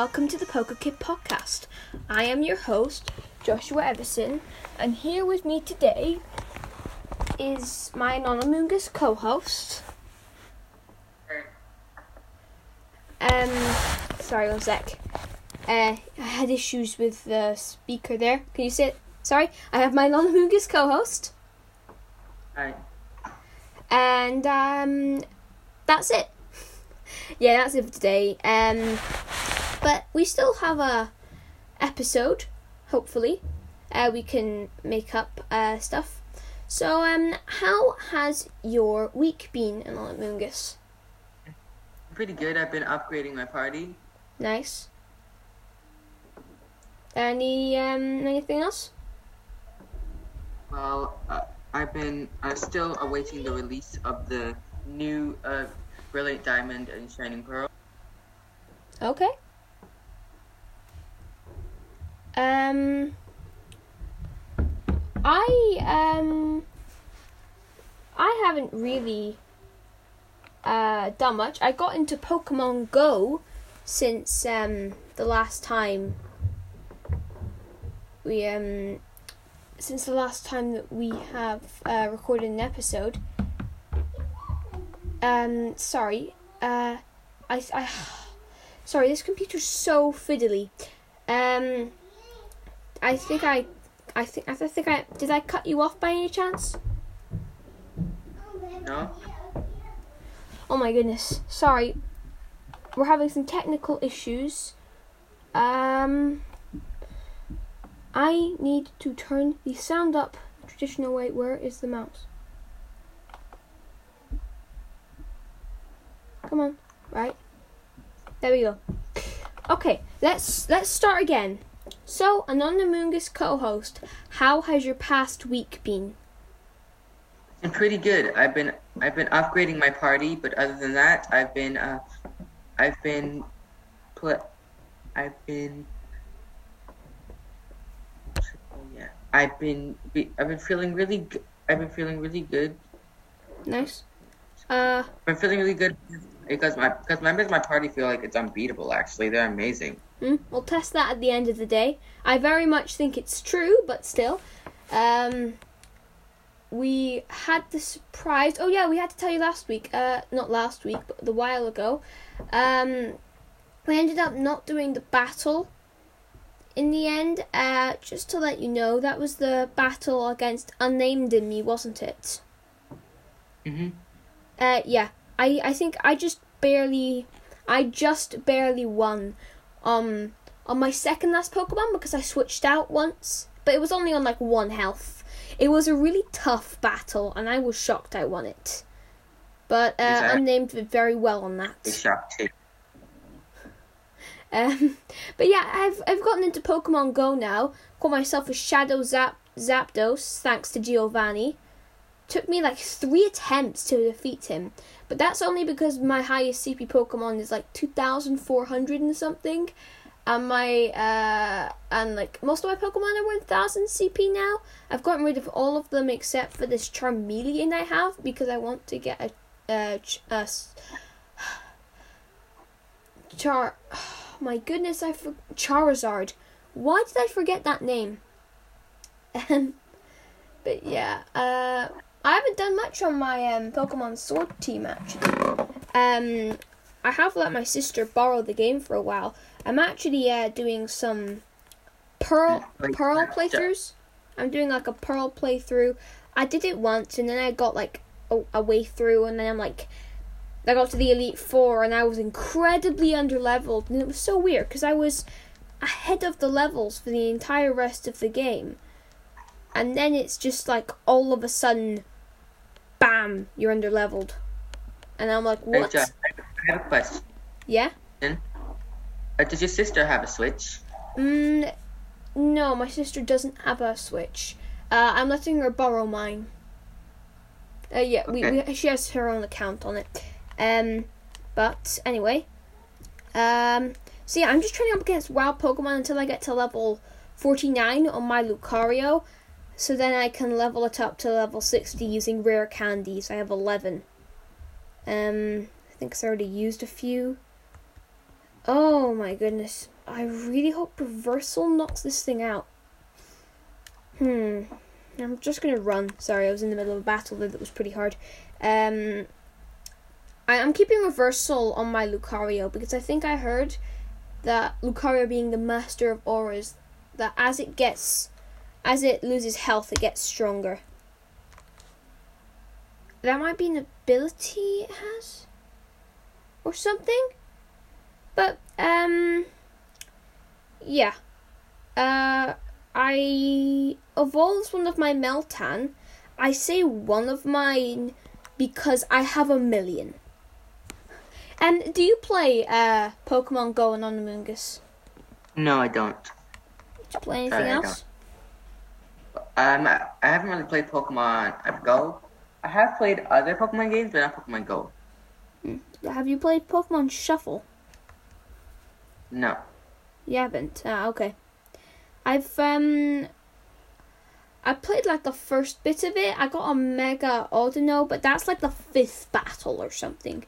welcome to the Poker Kid podcast. I am your host, Joshua Everson, and here with me today is my anonymous co-host. Um, sorry, one sec. Uh, I had issues with the speaker there. Can you sit? Sorry, I have my anonymous co-host, Hi. and um, that's it. yeah, that's it for today. Um, but we still have a episode. Hopefully, uh, we can make up uh, stuff. So, um, how has your week been, Anonymous? Pretty good. I've been upgrading my party. Nice. Any um anything else? Well, uh, I've been uh, still awaiting the release of the new uh, Brilliant Diamond and Shining Pearl. Okay. Um I um I haven't really uh done much. I got into Pokemon Go since um the last time we um since the last time that we have uh, recorded an episode. Um sorry. Uh I I Sorry, this computer's so fiddly. Um, I think I, I think I think I did. I cut you off by any chance? No? Oh my goodness. Sorry, we're having some technical issues. Um, I need to turn the sound up the traditional way. Where is the mouse? Come on, right. There we go. Okay, let's let's start again. So, Anonymous co-host, how has your past week been? Been pretty good. I've been I've been upgrading my party, but other than that, I've been uh, I've been put I've been yeah I've been I've been feeling really good. I've been feeling really good. Nice. Uh, I've been feeling really good because my because members of my party feel like it's unbeatable. Actually, they're amazing. hmm, we'll test that at the end of the day. I very much think it's true, but still, um, we had the surprise. Oh yeah, we had to tell you last week. Uh, not last week, but the while ago. Um, we ended up not doing the battle. In the end, uh, just to let you know, that was the battle against Unnamed in me, wasn't it? Mhm. Uh, yeah. I, I think I just barely, I just barely won, um, on my second last Pokemon because I switched out once, but it was only on like one health. It was a really tough battle, and I was shocked I won it. But uh, that- Unnamed did very well on that. Too. Um, but yeah, I've I've gotten into Pokemon Go now. Call myself a Shadow Zap Zapdos, thanks to Giovanni. Took me like three attempts to defeat him, but that's only because my highest CP Pokemon is like two thousand four hundred and something, and my uh and like most of my Pokemon are one thousand CP now. I've gotten rid of all of them except for this Charmeleon I have because I want to get a uh ch- Char. My goodness, I for- Charizard. Why did I forget that name? But yeah, uh, I haven't done much on my um, Pokemon Sword team actually. Um, I have let my sister borrow the game for a while. I'm actually uh, doing some Pearl Pearl playthroughs. I'm doing like a Pearl playthrough. I did it once and then I got like a, a way through and then I'm like I got to the Elite Four and I was incredibly underleveled, and it was so weird because I was ahead of the levels for the entire rest of the game, and then it's just like all of a sudden, bam, you're underleveled, and I'm like, Hey, what? Josh, I have a question. Yeah. Uh, does your sister have a Switch? Mm, no, my sister doesn't have a Switch. Uh, I'm letting her borrow mine. Uh, yeah, we, we she has her own account on it. Um, but anyway, um, so yeah, I'm just training up against wild Pokemon until I get to level 49 on my Lucario. So then I can level it up to level 60 using rare candies. I have 11. Um, I think I already used a few Oh my goodness. I really hope reversal knocks this thing out. Hmm. I'm just gonna run. Sorry, I was in the middle of a battle there that was pretty hard. Um, I, am keeping reversal on my Lucario because I think I heard that Lucario being the master of auras, that as it gets, as it loses health, it gets stronger. That might be an ability it has, or something. But um, yeah. Uh, I evolved one of my Meltan. I say one of mine because I have a million. And do you play uh, Pokemon Go and Anonymous? No, I don't. Do you play anything I else? Um, I haven't really played Pokemon Go. I have played other Pokemon games, but not Pokemon Go. Have you played Pokemon Shuffle? No. You haven't. Ah, okay. I've um I played like the first bit of it. I got a Mega Audino, but that's like the fifth battle or something.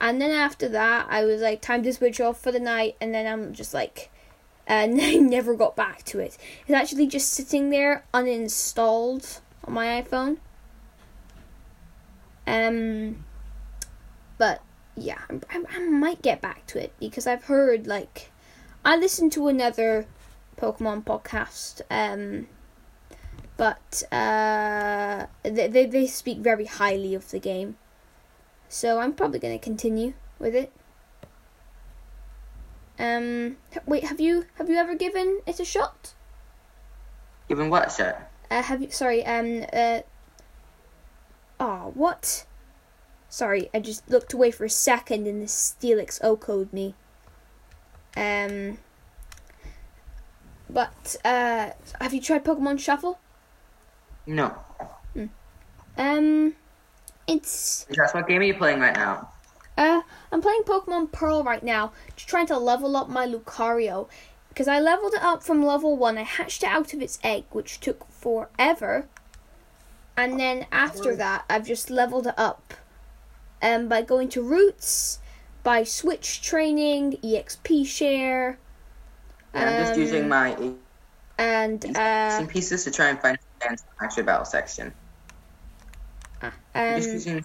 And then after that, I was like, time to switch off for the night. And then I'm just like, and I never got back to it. It's actually just sitting there uninstalled on my iPhone. Um, but yeah, I, I, might get back to it because I've heard like I listened to another Pokemon podcast, um, but uh, they, they they speak very highly of the game, so I'm probably gonna continue with it. Um, wait, have you have you ever given it a shot? Given what shot? Uh, have you? Sorry. Um. Uh. Oh, what? Sorry, I just looked away for a second and the Steelix OHKO'd me. Um. But uh, have you tried Pokemon Shuffle? No. Um, it's Josh, what game are you playing right now? I'm playing Pokemon Pearl right now, just trying to level up my Lucario, because I leveled it up from level one. I hatched it out of its egg, which took forever, and then after that, I've just leveled it up, um, by going to routes, by switch training, exp share, And I'm just using Um, my and uh, some pieces to try and find fans actual battle section. Just um, using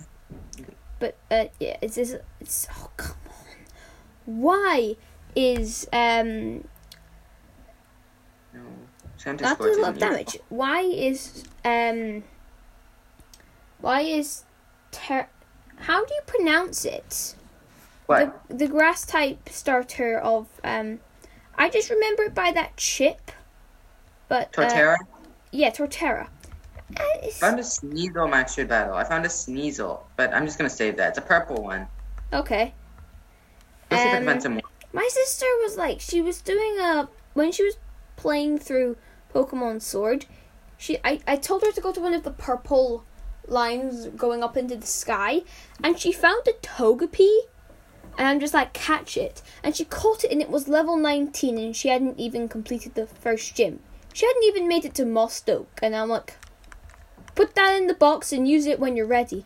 but uh, yeah, it's, it's it's oh come on, why is um no, Not sports the isn't love useful. damage. Why is um why is ter- how do you pronounce it? What? The the grass type starter of um I just remember it by that chip. But uh, Torterra? yeah, Torterra. I found a Sneasel master battle. I found a Sneasel, but I'm just gonna save that. It's a purple one. okay. Let's see if I can Um, find some more. My sister was like, she was doing a when she was playing through Pokemon Sword. She, I, I told her to go to one of the purple lines going up into the sky, and she found a Togepi, and I'm just like, catch it, and she caught it, and it was level 19, and she hadn't even completed the first gym. She hadn't even made it to Mostoke, and I'm like, put that in the box and use it when you're ready.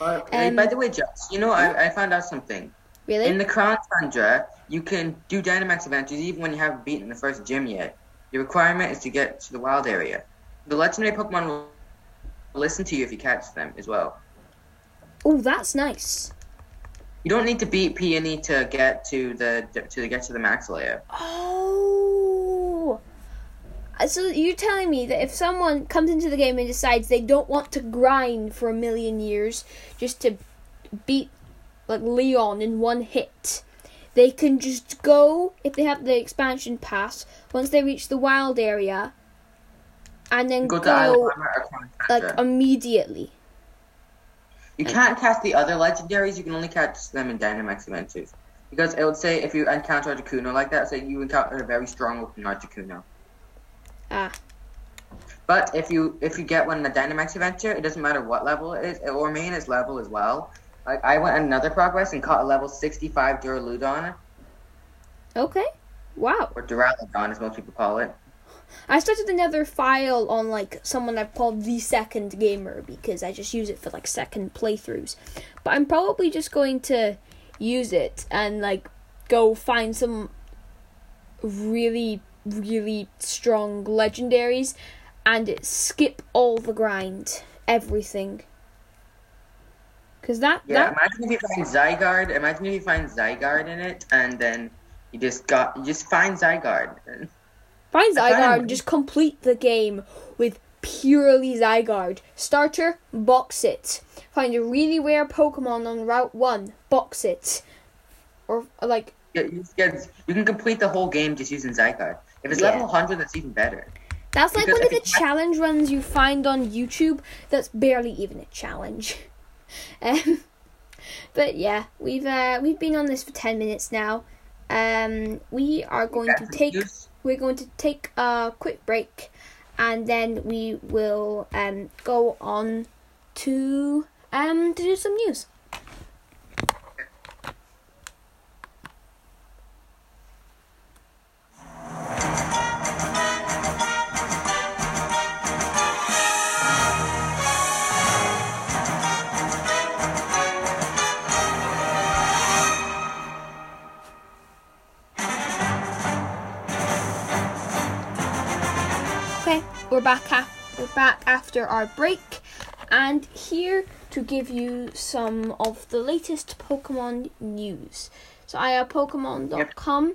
Uh, um, by the way, Josh, you know, I, I found out something. Really? In the Crown Tundra, you can do Dynamax adventures even when you haven't beaten the first gym yet. The requirement is to get to the wild area. The legendary Pokemon will listen to you if you catch them as well. oh, that's nice. You don't need to beat Peony to get to the to get to the Max Lair. Oh. So you're telling me that if someone comes into the game and decides they don't want to grind for a million years just to beat like Leon in one hit, they can just go if they have the expansion pass once they reach the wild area and then Go go, to Isle of Armor or Crown like immediately. You can't catch the other legendaries. You can only catch them in Dynamax adventures. Because it would say if you encounter a Articuno like that, say you encounter a very strong looking Articuno. Ah. But if you if you get one in the Dynamax adventure, it doesn't matter what level it is. It will remain its level as well. Like I went another progress and caught a level 65 Duraludon, Okay. Wow. or Duraludon as most people call it. I started another file on like someone I've called the second gamer because I just use it for like second playthroughs. But I'm probably just going to use it and like go find some really really strong legendaries and skip all the grind, everything. Cause that Yeah, that imagine if you find Zygarde. Imagine if you find Zygarde in it, and then you just got you just find Zygarde. Find Zygarde and just complete the game with purely Zygarde. Starter, box it. Find a really rare Pokemon on Route 1, box it. Or, like, Yeah, you can complete the whole game just using Zygarde. If it's Yeah. level 100, that's even better. that's like Because one of the challenge runs you find on YouTube that's barely even a challenge. Um, but yeah, we've uh, we've been on this for 10 minutes now. Um, we are going to take we're going to take a quick break and then we will um, go on to um, to do some news. After our break, and here to give you some of the latest Pokemon news. So I have Pokemon.com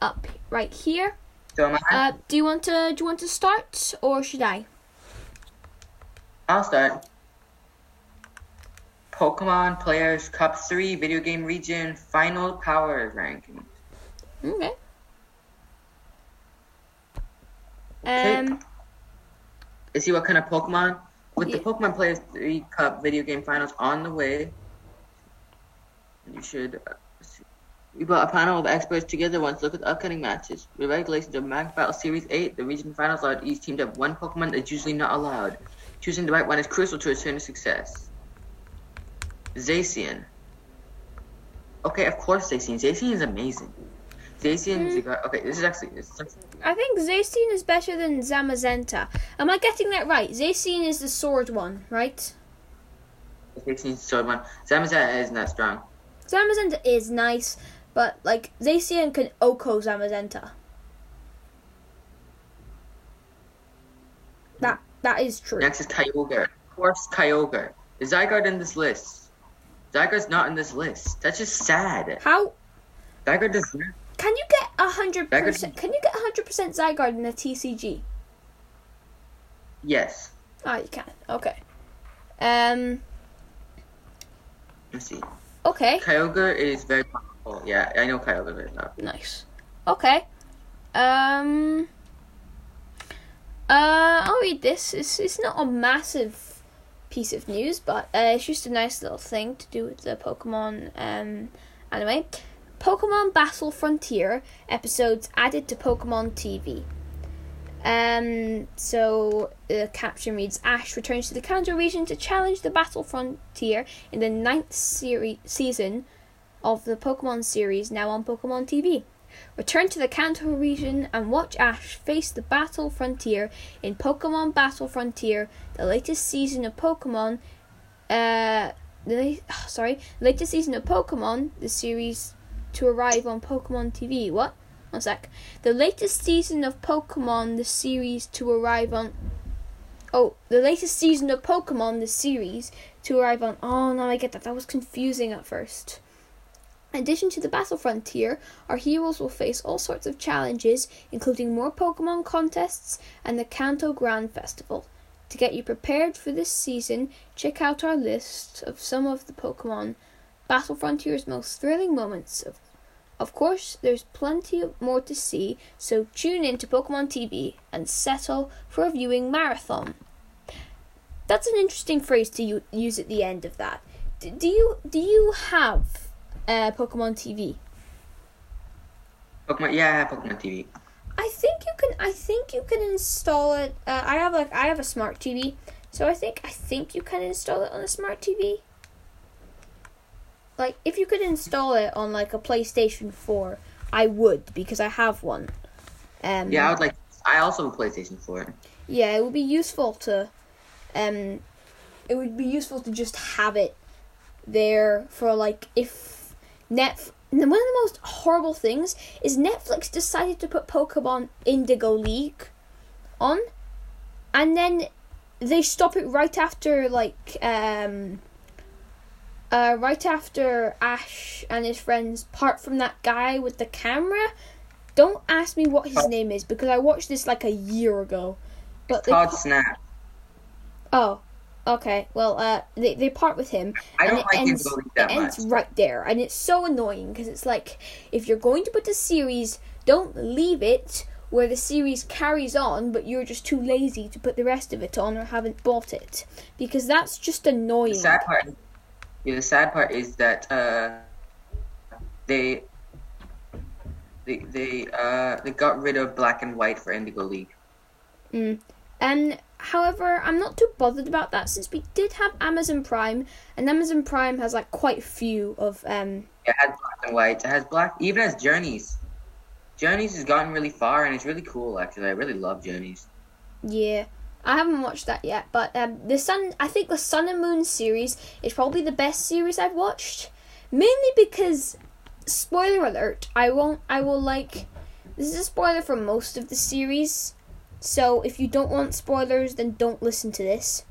up right here. So am I? Uh, do you want to do you want to start or should I? I'll start. Pokemon Players Cup 3 Video Game Region Final Power Ranking. Okay. Okay. Um. See what kind of Pokemon. With Yeah. the Pokemon Players 3 Cup Video Game Finals on the way, you should. uh. We brought a panel of experts together once to look at the upcoming matches. With regulations of Max Battle Series 8, the region finals allowed each team to have one Pokemon that's usually not allowed. Choosing the right one is crucial to to success. Zacian. Okay, of course Zacian. Zacian is amazing. Zacian is mm. guy. Okay, this is actually. This is actually I think Zacian is better than Zamazenta. Am I getting that right? Zacian is the sword one, right? Zacian's sword one. Zamazenta isn't that strong. Zamazenta is nice, but like Zacian can OHKO Zamazenta. That that is true. Next is Kyogre. Of course, Kyogre. Is Zygarde in this list? Zygarde's not in this list. That's just sad. How Zygarde does not. Can you get a hundred percent? Can you get a hundred percent Zygarde in the TCG? Yes. Oh, you can. Okay. Um. Let's see. Okay. Kyogre is very powerful. Yeah, I know Kyogre very well. Nice. Okay. Um. Uh, I'll read this. It's it's not a massive piece of news, but uh, it's just a nice little thing to do with the Pokemon um anime. Pokemon Battle Frontier episodes added to Pokemon TV. Um, so the caption reads: Ash returns to the Kanto region to challenge the Battle Frontier in the ninth seri- season of the Pokemon series now on Pokemon TV. Return to the Kanto region and watch Ash face the Battle Frontier in Pokemon Battle Frontier, the latest season of Pokemon. Uh, the la- sorry, latest season of Pokemon, the series to arrive on Pokemon TV. What? One sec. The latest season of Pokemon, the series to arrive on. Oh, the latest season of Pokemon, the series to arrive on. Oh, now I get that. That was confusing at first. In addition to the Battle Frontier, our heroes will face all sorts of challenges, including more Pokemon contests and the Kanto Grand Festival. To get you prepared for this season, check out our list of some of the Pokemon Battle Frontier's most thrilling moments. Of, of course, there's plenty more to see, so tune in to Pokemon TV and settle for a viewing marathon. That's an interesting phrase to u- use at the end of that. D- do you do you have uh, Pokemon TV? Pokemon. Yeah, I have Pokemon TV. I think you can. I think you can install it. Uh, I have like I have a smart TV, so I think I think you can install it on a smart TV. Like if you could install it on like a PlayStation Four, I would because I have one. Um, Yeah, I would like. I also have a PlayStation 4. yeah, it would be useful to, um, it would be useful to just have it there for like if net And one of the most horrible things is Netflix decided to put Pokemon Indigo League on, and then they stop it right after like um uh right after Ash and his friends part from that guy with the camera. Don't ask me what his name is because I watched this like a year ago. But they Todd pa- Snap. oh, okay. Well, uh, they they part with him, I and don't it like ends, Indigo League it that ends right there, and it's so annoying because it's like if you're going to put a series, don't leave it where the series carries on, but you're just too lazy to put the rest of it on or haven't bought it because that's just annoying. The sad part, yeah, the sad part is that uh, they they they uh they got rid of black and white for Indigo League. Mm. And however, I'm not too bothered about that since we did have Amazon Prime, and Amazon Prime has like quite a few of um. It has black and white. It has black, even has Journeys. Journeys has gotten really far, and it's really cool. Actually, I really love Journeys. Yeah, I haven't watched that yet, but um, the Sun. I think the Sun and Moon series is probably the best series I've watched, mainly because, spoiler alert, I won't. I will like. This is a spoiler for most of the series, so if you don't want spoilers, then don't listen to this.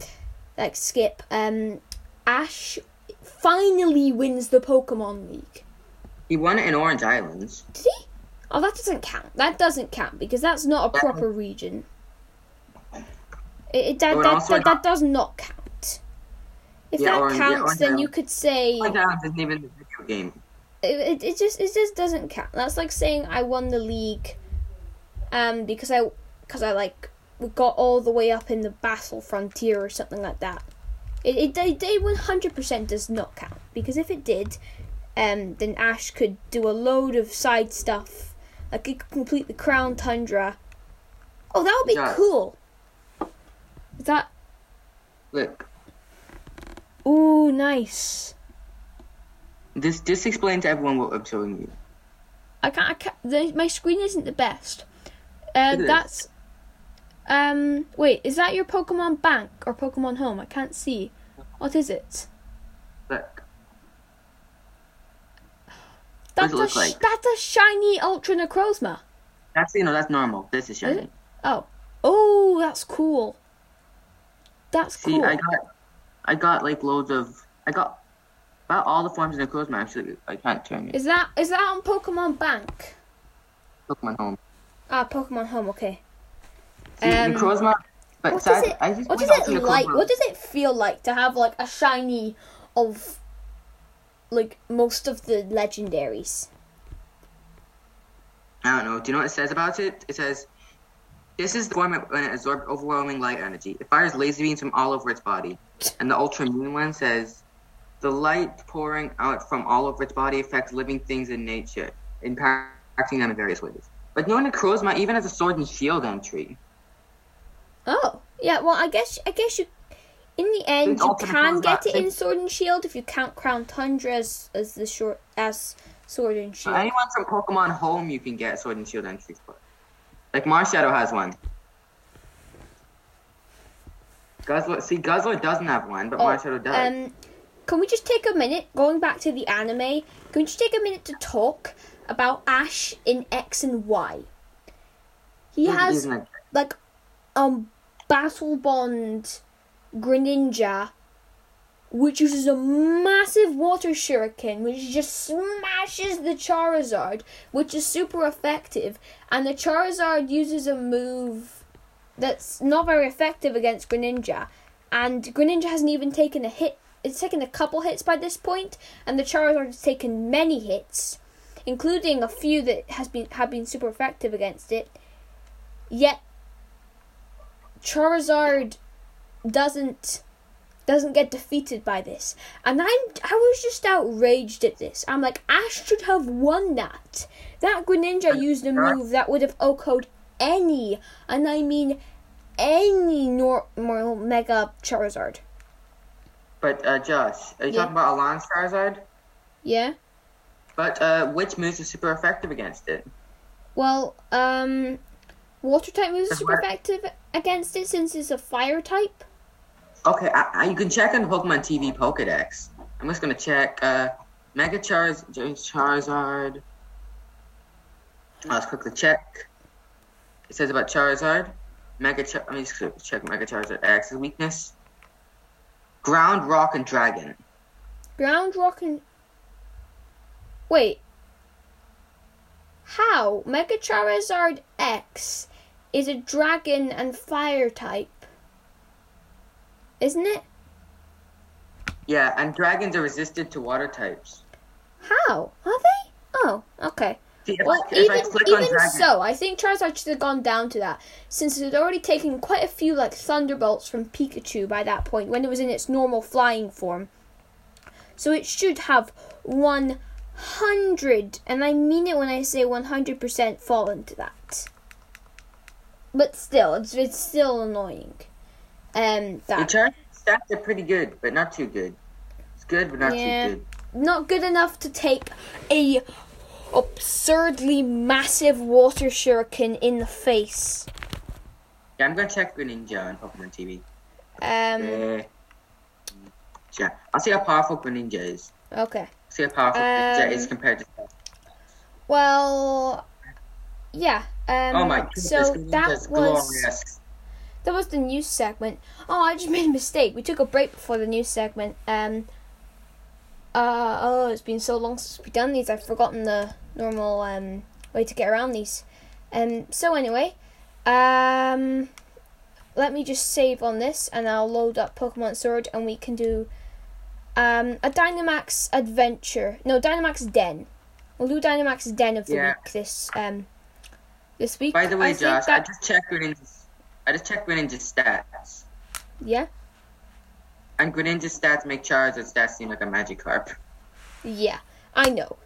Like skip. Um, Ash finally wins the Pokemon League. He won it in Orange Islands. Did he? Oh, that doesn't count. That doesn't count because that's not a proper region. It, it that, that, that, that does not count. If Yeah, that counts, then you could say Orange Islands isn't even a video game. it, it, it just it just doesn't count. That's like saying I won the league, um, because I because I like got all the way up in the battle frontier or something like that. It it they, they one hundred percent does not count because if it did, um, then Ash could do a load of side stuff, like he could complete the Crown Tundra. Oh, that would be Yeah. cool. Is that Look, ooh nice? this this explains to everyone what I'm showing you. I can't. I can't the, my screen isn't the best. Uh, It is. that's. Um. Wait. Is that your Pokemon Bank or Pokemon Home? I can't see. What is it? Look, That's it a like? that's a shiny Ultra Necrozma. that's you know that's normal. This is shiny. it? Oh. Oh, that's cool. That's See, cool. I got, I got like loads of, I got about all the forms in Necrozma. Actually, I can't turn it. Is that is that on Pokemon Bank? Pokemon Home. Ah, Pokemon Home. Okay. See, Um, Necrozma. But What does it? I just What does it like? Necrozma. What does it feel like to have like a shiny of like most of the legendaries? I don't know. Do you know what it says about it? It says, "This is the form when it absorbs overwhelming light energy. It fires laser beams from all over its body." And the Ultra Moon one says, "The light pouring out from all over its body affects living things in nature, impacting them in various ways." But no Necrozma even as a sword and shield entry. Oh, yeah. Well, I guess I guess you, in the end, you can get it in Sword and Shield if you count Crown Tundra as, as the short as Sword and uh, Shield. anyone from Pokemon Home, you can get sword and shield entries for. Like Marshadow has one. Guzzlord, see, Guzzlord doesn't have one, but Oh, Marshadow does. Um, can we just take a minute, going back to the anime? Can we just take a minute to talk about Ash in X and Y? He has like um Battle Bond Greninja, which uses a massive water shuriken, which just smashes the Charizard, which is super effective. And the Charizard uses a move that's not very effective against Greninja, and Greninja hasn't even taken a hit. It's taken a couple hits by this point, and the Charizard has taken many hits, including a few that has been have been super effective against it. Yet Charizard doesn't doesn't get defeated by this. And I'm I was just outraged at this. I'm like Ash should have won that. That Greninja used a move that would have OHKO'd any, and I mean any normal Mega Charizard. But uh, Josh, are you Yeah. talking about a Alain's Charizard? Yeah. But uh, which moves are super effective against it? Well, um, Water type moves are super effective against it since it's a Fire type. Okay, I, I, you can check on Pokemon TV Pokedex. I'm just gonna check. Uh, Mega Charz- Charizard. Let's quickly check. It says about Charizard. Mega Char- Let me just check Mega Charizard X's weakness. Ground, Rock, and Dragon. Ground rock and wait. How Mega Charizard X is a dragon and fire type, isn't it? Yeah, and dragons are resistant to water types. How are they? Oh, okay. See, if, Well, if even even dragon, so, I think Charizard should have gone down to that, since it had already taken quite a few like thunderbolts from Pikachu by that point when it was in its normal flying form. So it should have one hundred, and I mean it when I say one hundred percent fallen to that. But still, it's it's still annoying. Um, the that Charizard stats are pretty good, but not too good. It's good, but not Yeah. too good. not good enough to take a absurdly massive water shuriken in the face. Yeah, I'm gonna check Greninja on Pokemon TV. Um. Uh, yeah, I'll see how powerful Greninja is. Okay. See how powerful Greninja Um, is compared to. Well, yeah. Um, Oh my goodness, So Greninja's that was glorious. That was the news segment. Oh, I just made a mistake. We took a break before the news segment. Um. Uh oh, it's been so long since we've done these. I've forgotten the normal um way to get around these. Um. So anyway, um, let me just save on this, and I'll load up Pokemon Sword, and we can do um a Dynamax adventure. No, Dynamax Den. We'll do Dynamax Den of the Yeah. week this um this week. By the way, I Josh, I just checked Greninja's. I just checked Greninja's stats, yeah. and Greninja's stats make Charizard's stats seem like a Magikarp. Yeah, I know.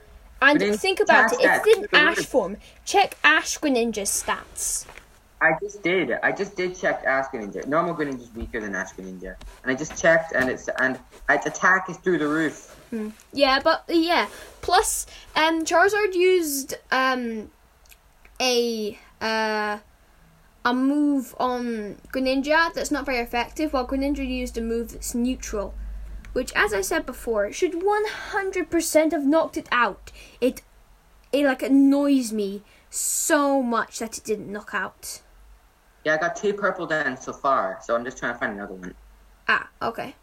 And Greninja think about it, it's in Ash form. Check Ash Greninja's stats. I just did. I just did check Ash Greninja. Normal Greninja's weaker than Ash Greninja, and I just checked, and it's and its attack is through the roof. Hmm. Yeah, but yeah. Plus, um, Charizard used um a uh a move on Greninja that's not very effective, while Greninja used a move that's neutral, which, as I said before, should one hundred percent have knocked it out. It it like annoys me so much that it didn't knock out. Yeah, I got two purple dens so far, so I'm just trying to find another one. Ah, okay.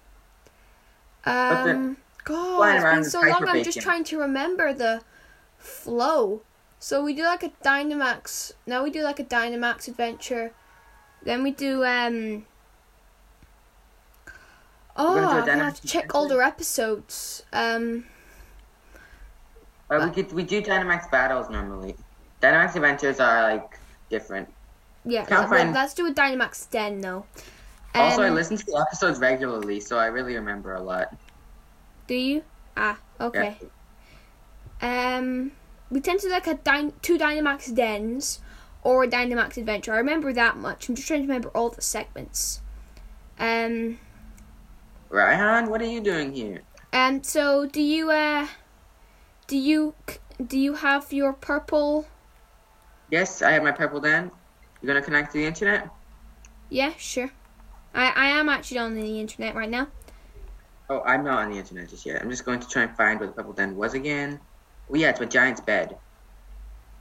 Um, God, it's been so long. I'm just trying to remember the flow. So we do like a Dynamax. Now we do like a Dynamax adventure. Then we do um. Oh, gonna do a I'm gonna have to check their episodes. Um, Uh, we could we do Dynamax battles normally. Dynamax adventures are like different. yeah. Can't let- find- Let's do a Dynamax Den though. also, I Um, listen to the episodes regularly, so I really remember a lot. Do you? Ah, okay. Um, we tend to like a dy- two Dynamax dens or a Dynamax adventure. I remember that much. I'm just trying to remember all the segments. Um, Raihan, what are you doing here? and so do you? Uh, do you? Do you have your purple? Yes, I have my purple den. You're gonna connect to the internet? Yeah, sure. I I am actually on the internet right now. Oh, I'm not on the internet just yet. I'm just going to try and find where the purple den was again. Oh yeah, it's my giant's bed.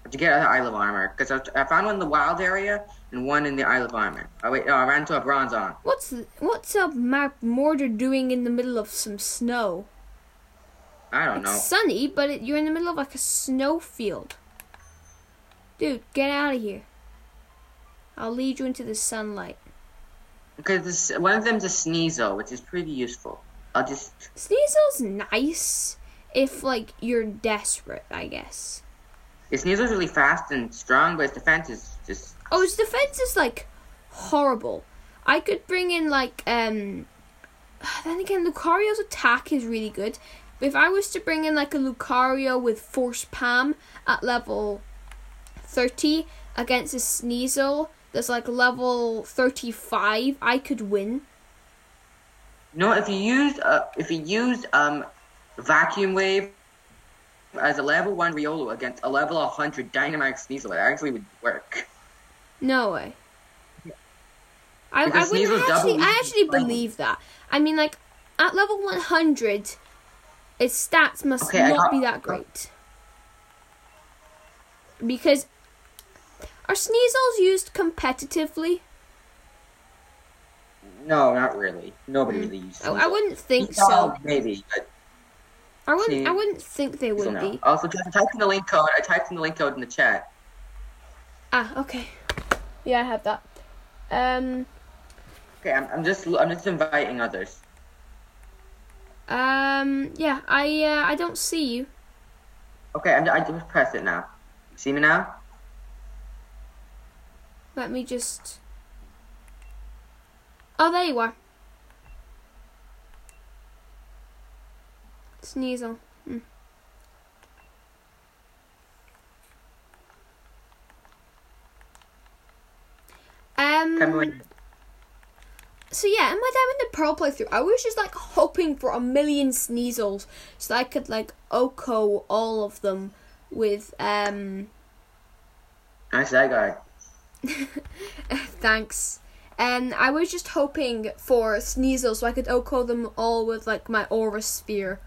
How'd you get out of the Isle of Armor? Because I, I found one in the wild area and one in the Isle of Armor. Oh wait, no, I ran into a Bronzong. What's what's a Mark Mortar doing in the middle of some snow? I don't It's know. sunny, but it, you're in the middle of like a snow field. Dude, get out of here. I'll lead you into the sunlight. Because this, one of them's a Sneasel, which is pretty useful. I'll just Sneasel's nice if like you're desperate, I guess. The Sneasel's really fast and strong, but its defense is just Oh, his defense is like horrible. I could bring in like um. Then again, Lucario's attack is really good. But if I was to bring in like a Lucario with Force Palm at level thirty against a Sneasel that's like level thirty-five, I could win. No, if you used uh, if you used um vacuum wave as a level one Riolu against a level 100 Dynamax Sneasel, it actually would work. No way. I, I wouldn't actually. I actually believe that. I mean, like at level one hundred, Its stats must Okay, not got- be that great. Because are Sneasels used competitively? No, not really. Nobody hmm. really uses. I, I wouldn't think Sneasel, so. Maybe, but I wouldn't. I Sne- wouldn't think they would be. Also, just type in the link code. I typed in the link code in the chat. Ah, okay. Yeah, I have that. Um. Okay, I'm, I'm just I'm just inviting others. Um. Yeah. I. Uh, I don't see you. Okay, I'm, I just press it now. See me now? Let me just. Oh, there you are. Sneasel. Hmm. Um. Tell me when. So yeah, in my Diamond and Pearl playthrough, I was just like hoping for a million Sneasels so I could like OHKO all of them with um Nice that guy. thanks. And I was just hoping for Sneasel so I could OHKO them all with like my Aura Sphere.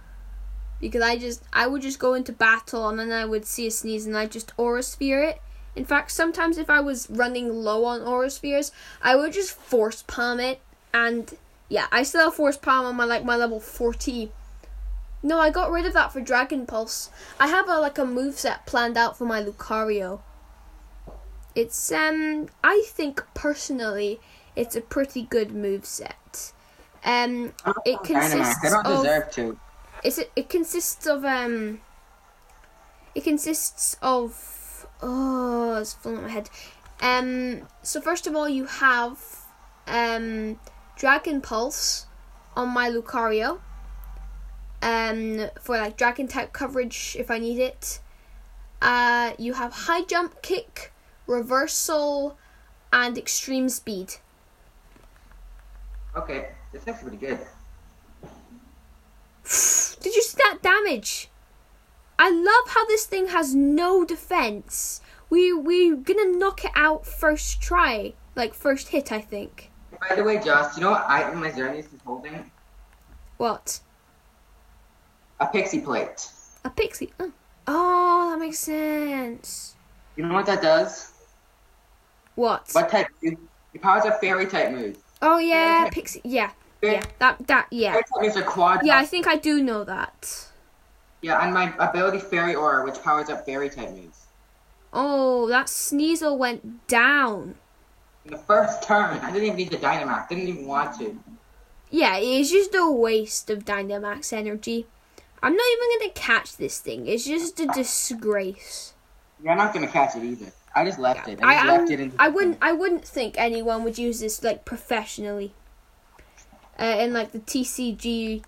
Because I just I would just go into battle and then I would see a sneeze and I just Aura Sphere it. In fact, sometimes if I was running low on Aura Spheres, I would just force palm it and yeah, I still have force palm on my like my level forty. No, I got rid of that for Dragon Pulse. I have a like a move set planned out for my Lucario. It's um I think personally it's a pretty good move set. Um it Dynamax. consists I don't of deserve to. Is it it consists of um it consists of oh it's falling out my head. Um so first of all you have um Dragon Pulse on my Lucario. Um for like dragon type coverage if I need it. Uh you have high jump kick, reversal, and extreme speed. Okay, this looks pretty good. Did you see that damage? I love how this thing has no defense. We we're gonna knock it out first try, like first hit, I think. By the way, Josh, you know what item my Xerneas is holding? What? A pixie plate. A pixie? Oh, oh that makes sense. You know what that does? What? What type? It powers up fairy type moves. Oh yeah, Yeah. pixie. Yeah, yeah. That that yeah. moves are quad. Yeah, I think I do know that. Yeah, and my ability Fairy Aura, which powers up fairy type moves. Oh, that Sneasel went down. In the first turn, I didn't even need the Dynamax. Didn't even want to. Yeah, it's just a waste of Dynamax energy. I'm not even gonna catch this thing. It's just a disgrace. Yeah, I'm not gonna catch it either. I just left it. I I left it in. I wouldn't I wouldn't think anyone would use this like professionally. Uh, in like the TCG,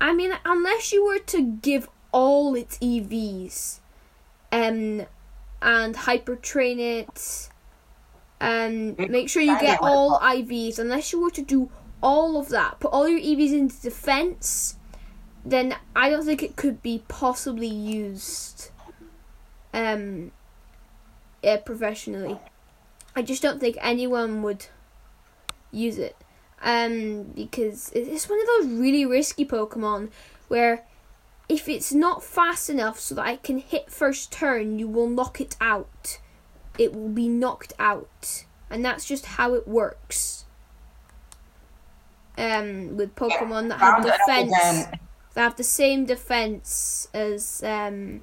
I mean, unless you were to give all its EVs, um, and hyper train it, and make sure you get get all IVs. Unless you were to do all of that, put all your EVs into defense, then I don't think it could be possibly used. Um, yeah, professionally. I just don't think anyone would use it. Um, because it's one of those really risky Pokemon where if it's not fast enough so that I can hit first turn, you will knock it out. It will be knocked out. And that's just how it works. Um, with Pokemon that have Found it up defense they have the same defense as um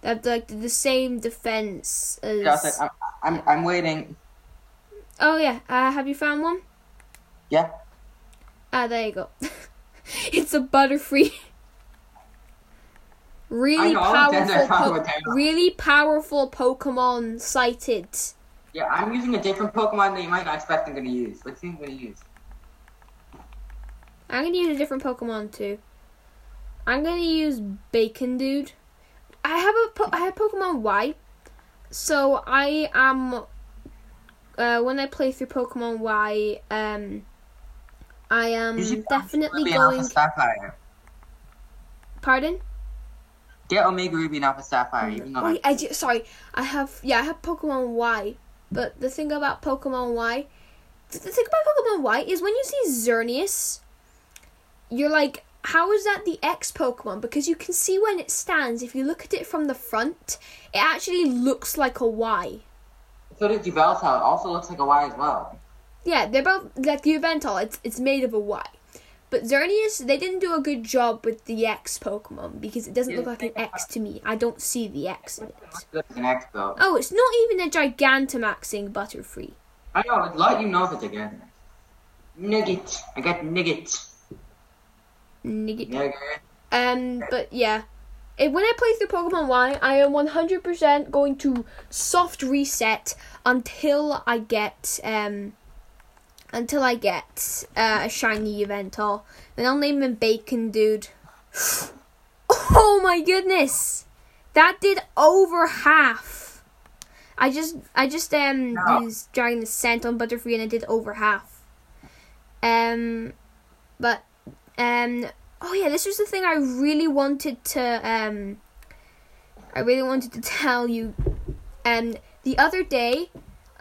they have like the same defense as I'm, I'm, I'm waiting. oh yeah uh, have you found one Yeah. ah there you go. It's a butterfree. Really know, all of them powerful po- really powerful pokemon sighted. Yeah, I'm using a different Pokemon that you might not expect I'm gonna use. What think I'm gonna use? i'm gonna use a different pokemon too. I'm gonna use bacon dude. I have a po- i have pokemon y. So i am uh, when I play through Pokemon Y, um, I am You definitely Ruby going. Sapphire. Pardon? Get Omega Ruby and Alpha Sapphire, even though Wait, I ju- sorry. I have yeah, I have Pokemon Y, but the thing about Pokemon Y, the thing about Pokemon Y is when you see Xerneas, you're like, how is that the X Pokemon? Because you can see when it stands, if you look at it from the front, it actually looks like a Y. So did Yveltal. It also looks like a Y as well. Yeah, they're both like the Yveltal. It's it's made of a Y. But Xerneas, they didn't do a good job with the X Pokemon because it doesn't look like an X to me. I don't see the X in it. Looks good as an X though. Oh, it's not even a Gigantamaxing Butterfree. I know. I'd let you know if it's again. Nugget. I got Nugget. Nigga. Nugget. Um, but yeah. Eh, When I play through Pokemon Y, I am 100% going to soft reset until I get um until I get uh, a shiny Yveltal. Then I'll name him Bacon Dude. Oh my goodness, that did over half. I just I just um Wow. used Dragon Scent on Butterfree and I did over half. Um, but um oh yeah, this was the thing I really wanted to um I really wanted to tell you. Um the other day,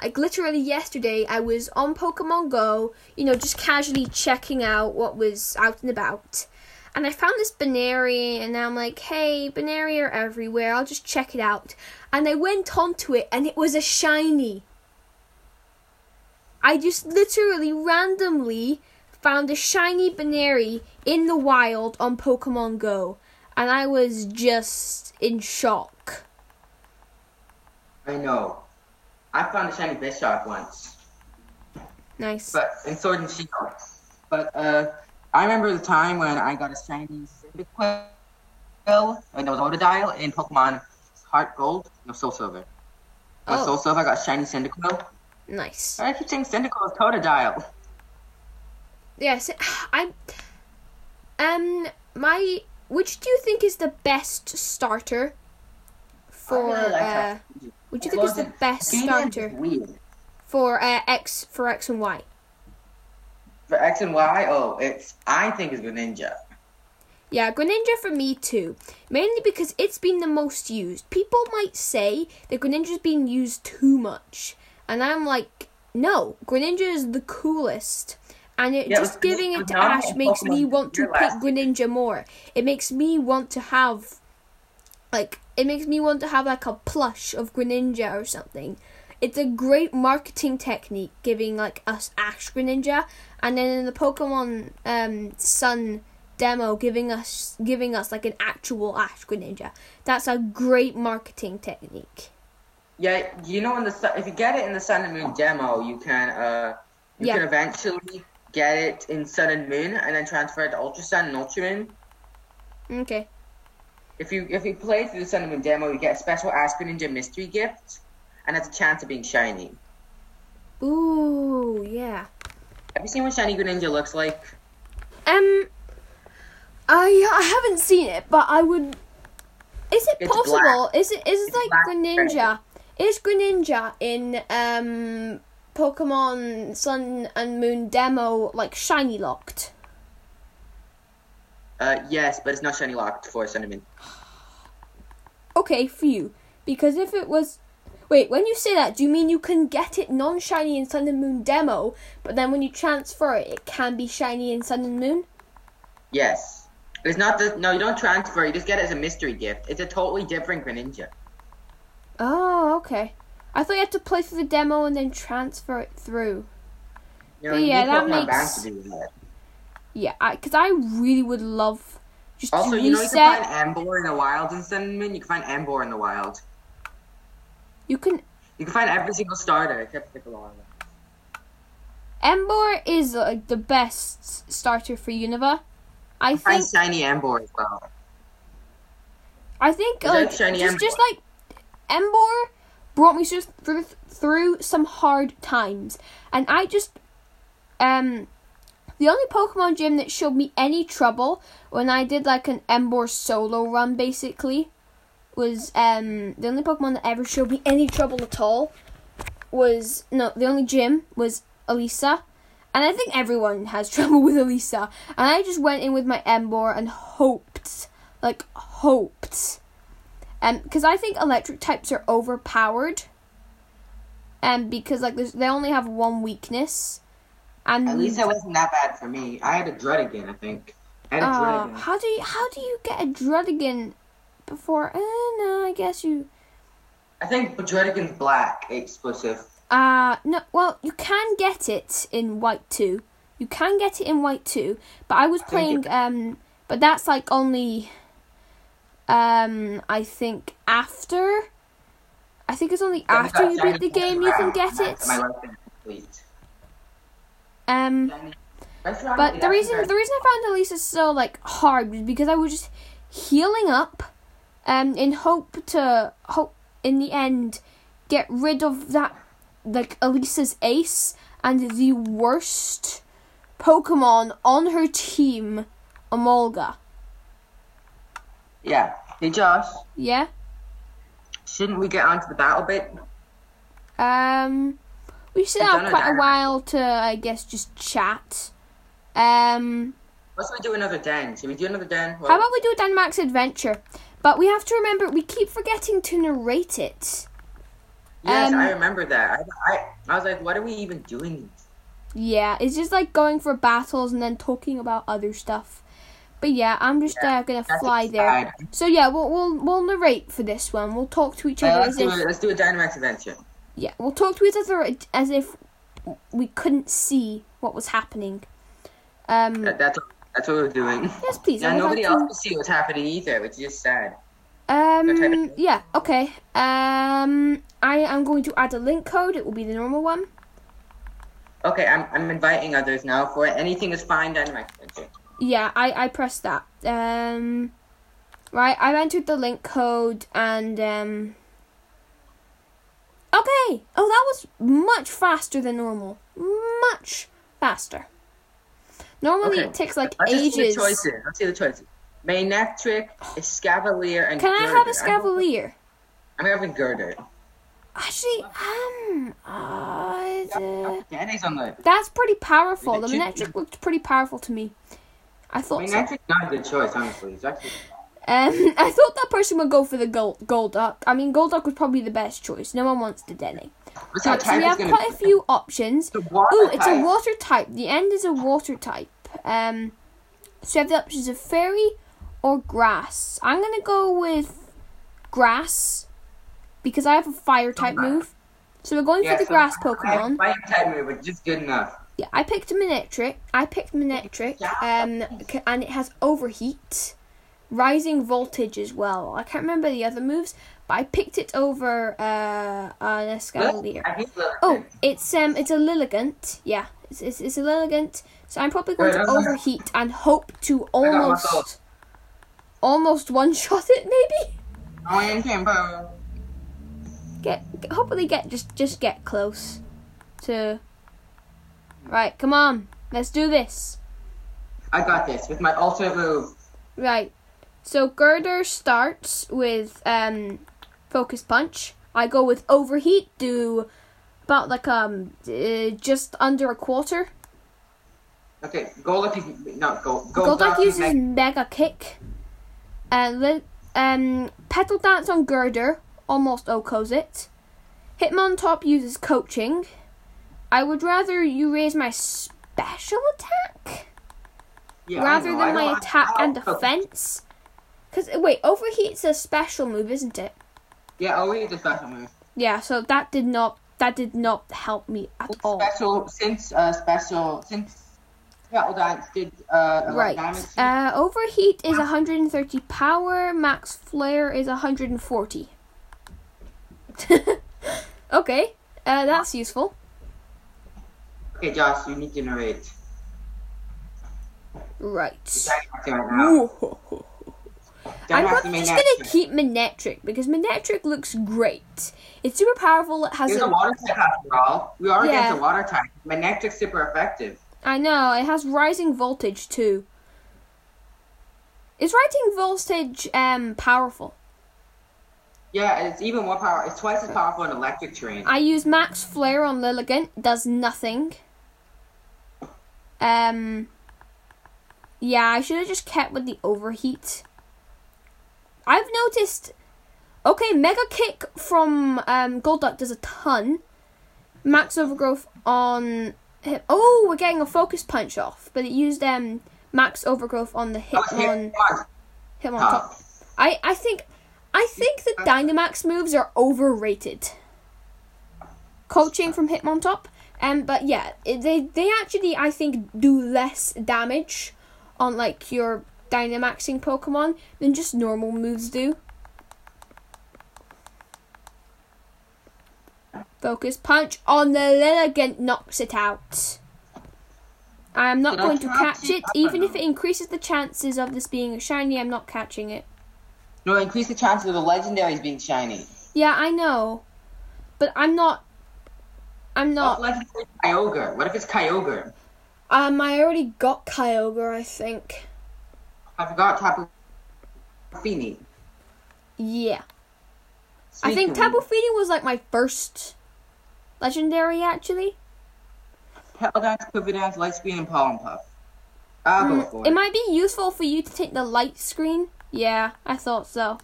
like literally yesterday, I was on Pokemon Go, you know, just casually checking out what was out and about. And I found this Buneary and I'm like, hey, Buneary are everywhere, I'll just check it out. And I went onto it and it was a shiny. I just literally randomly found a shiny Buneary in the wild on Pokemon Go, and I was just in shock. I know. I found a shiny Bisharp once, Nice. but in Sword and Shield. But uh, I remember the time when I got a shiny Cyndaquil, and it was Otodile in Pokemon Heart Gold, no Soul Silver. Oh. Soul Silver, I got a shiny Cyndaquil. nice. I keep saying Cyndaquil is Totodile. Yes, I. Um, my. Which do you think is the best starter for? Really like uh, do you think is the best starter for uh, X for X and Y? For X and Y, oh, it's I think it's Greninja. Yeah, Greninja for me too. Mainly because it's been the most used. People might say that Greninja's been used too much. And I'm like, no, Greninja is the coolest. And it, Yeah, just giving it to Ash makes me want to pick. Greninja more. It makes me want to have, like, it makes me want to have like a plush of Greninja or something. It's a great marketing technique, giving like us Ash Greninja, and then in the Pokemon um, Sun demo, giving us giving us like an actual Ash Greninja. That's a great marketing technique. Yeah, you know, in the if you get it in the Sun and Moon demo, you can uh, you Yeah. can eventually get it in Sun and Moon, and then transfer it to Ultra Sun and Ultra Moon. Okay. If you if you play through the Sun and Moon demo, you get a special Ash Greninja mystery gift, and has a chance of being shiny. Ooh, yeah. Have you seen what shiny Greninja looks like? Um, I I haven't seen it, but I would. Is it It's possible? Is it is it It's like black Greninja? Is Greninja in um Pokemon Sun and Moon demo like shiny locked? Uh, yes, but it's not shiny locked for Sun and Moon. Okay, for you, because if it was. Wait, when you say that, do you mean you can get it non shiny in Sun and Moon demo, but then when you transfer it, it can be shiny in Sun and Moon? Yes. It's not the no, you don't transfer. You just get it as a mystery gift. It's a totally different Greninja. Oh, okay. I thought you had to play through the demo and then transfer it through. You know, But you yeah, that makes- Bank to do that. Yeah, because I, really would love just Also, to you know, you reset. can find Emboar in the wild in Moon. You can find Emboar in the wild. You can. You can find every single starter except for Piccolo. Emboar is like the best starter for Unova. I Find think. shiny Emboar as well. I think Is like shiny just Emboar? just like Emboar brought me through through some hard times, and I just um the only Pokemon gym that showed me any trouble when I did like an Emboar solo run basically was um the only Pokemon that ever showed me any trouble at all was no the only gym was Elesa. And I think everyone has trouble with Elesa. And I just went in with my Emboar and hoped, like hoped, um, because I think electric types are overpowered. And because like they only have one weekness, and At least it wasn't that bad for me. I had a Druddigon, I think. And a Uh, how do you how do you get a Druddigon before? Uh, no, I guess you. I think Druddigon's black exclusive. Uh no. Well, you can get it in white too. You can get it in white too. But I was think playing. it- Um, but that's like only. Um, I think after. I think it's only after you beat the game you can get it. My right hand, please. Um. But the reason the reason I found Elesa so like hard was because I was just healing up, um, in hope to hope in the end get rid of that like Elesa's ace and the worst Pokemon on her team, Emolga. Yeah. Hey Josh, Yeah. shouldn't we get onto the battle bit? Um, we still have quite a while to I guess just chat. Um. Let's we do another den. Should we do another den? How about we do a Dynamax adventure? But we have to remember we keep forgetting to narrate it. Yes, um, I remember that. I, I I was like, what are we even doing? Yeah, it's just like going for battles and then talking about other stuff. But yeah, I'm just uh, gonna fly there. So yeah, we'll we'll we'll narrate for this one. We'll talk to each Uh, other let's as do if it. Let's do a Dynamax adventure. Yeah, we'll talk to each other as if we couldn't see what was happening. Um, That, that's that's what we're doing. yes, please. Yeah, nobody else can see what's happening either, which is just sad. Um. Yeah. Okay. Um. I am going to add a link code. It will be the normal one. Okay, I'm I'm inviting others now for it. Anything is fine, adventure. Yeah, I I pressed that. Um. Right. I've entered the link code and um. Okay. Oh, that was much faster than normal. Much faster. Normally Okay. it takes like Let's just see the choices. Let's see the choices. Manectric, Escavalier, and Can I have a Scavalier? I'm, having Gurdurr. Actually, um, uh, the- Danny's on the. that's pretty powerful. The Manectric looked pretty powerful to me. I thought so. Not a good choice, honestly. It's actually. Um, I thought that person would go for the gold Golduck. I mean, Golduck was probably the best choice. No one wants the Denny. Let's So we have quite a few options. It's a water Ooh, it's a water type. The end is a water type. Um, so we have the options of fairy or grass. I'm gonna go with grass because I have a fire type move. So we're going Yeah, for the so grass Pokemon. Fire type move, which is good enough. Yeah, I picked a Manectric. I picked Manectric, um, and it has Overheat, Rising Voltage as well. I can't remember the other moves, but I picked it over uh, an. I hate Lilligant. Oh, it's um, it's a Lilligant. Yeah, it's it's, it's a Lilligant. So I'm probably going to overheat and hope to almost, almost one shot it maybe. Oh. Get, get hopefully get just just get close to. Right, come on, let's do this. I got this with my alternate move. Right. So Gurdurr starts with um focus punch. I go with overheat, do about like um uh, just under a quarter. Okay, Golduck is not Gold. Golduck uses Meg- mega kick. And li- um petal dance on Gurdurr almost OHKOs it. Hitmontop uses coaching. I would rather you raise my special attack yeah, rather than my attack and defense. Cause wait, overheat's a special move, isn't it? Yeah, it's a special move. Yeah, so that did not that did not help me at all. Special since uh special since Petal Dance did uh a lot of Right. damage. Uh, overheat is 130 power. Max flare is 140. okay, uh, that's useful. okay, Josh, you need to narrate. Right. Dynamaxing right now. Ooh. I'm probably just gonna keep Manectric because Manectric looks great. It's super powerful. It has It's a water type after all. We are Yeah. against a water type. Manectric's super effective. I know it has rising voltage too. Is rising voltage um powerful? Yeah, it's even more power. It's twice as powerful in electric terrain. I use max flare on Lilligant. Does nothing. Um. Yeah, I should have just kept with the overheat. I've noticed. Okay, Mega Kick from um, Golduck does a ton. Max Overgrowth on him. Oh, we're getting a Focus Punch off, but it used um max overgrowth on the Oh, Hitmon come on. Hitmon Oh. top. I I think I think the Dynamax moves are overrated. Coaching from Hitmontop, um, but yeah, they they actually I think do less damage on like your Dynamaxing Pokemon than just normal moves do. Focus punch on the Lilligant knocks it out. I am not going to catch it? even if it increases the chances of this being a shiny. I'm not catching it. No, increase the chances of the legendaries being shiny. Yeah, I know, but I'm not. I'm What not. legendary Kyogre? What if it's Kyogre? Um, I already got Kyogre, I think. I forgot Tapu Fini. Yeah, I think Tapu Fini was like my first legendary, actually. Petal Dance, Quiver Dance, Light Screen, and Pollen Puff. I'll go for Mm, It it. might be useful for you to take the light screen. Yeah, I thought so.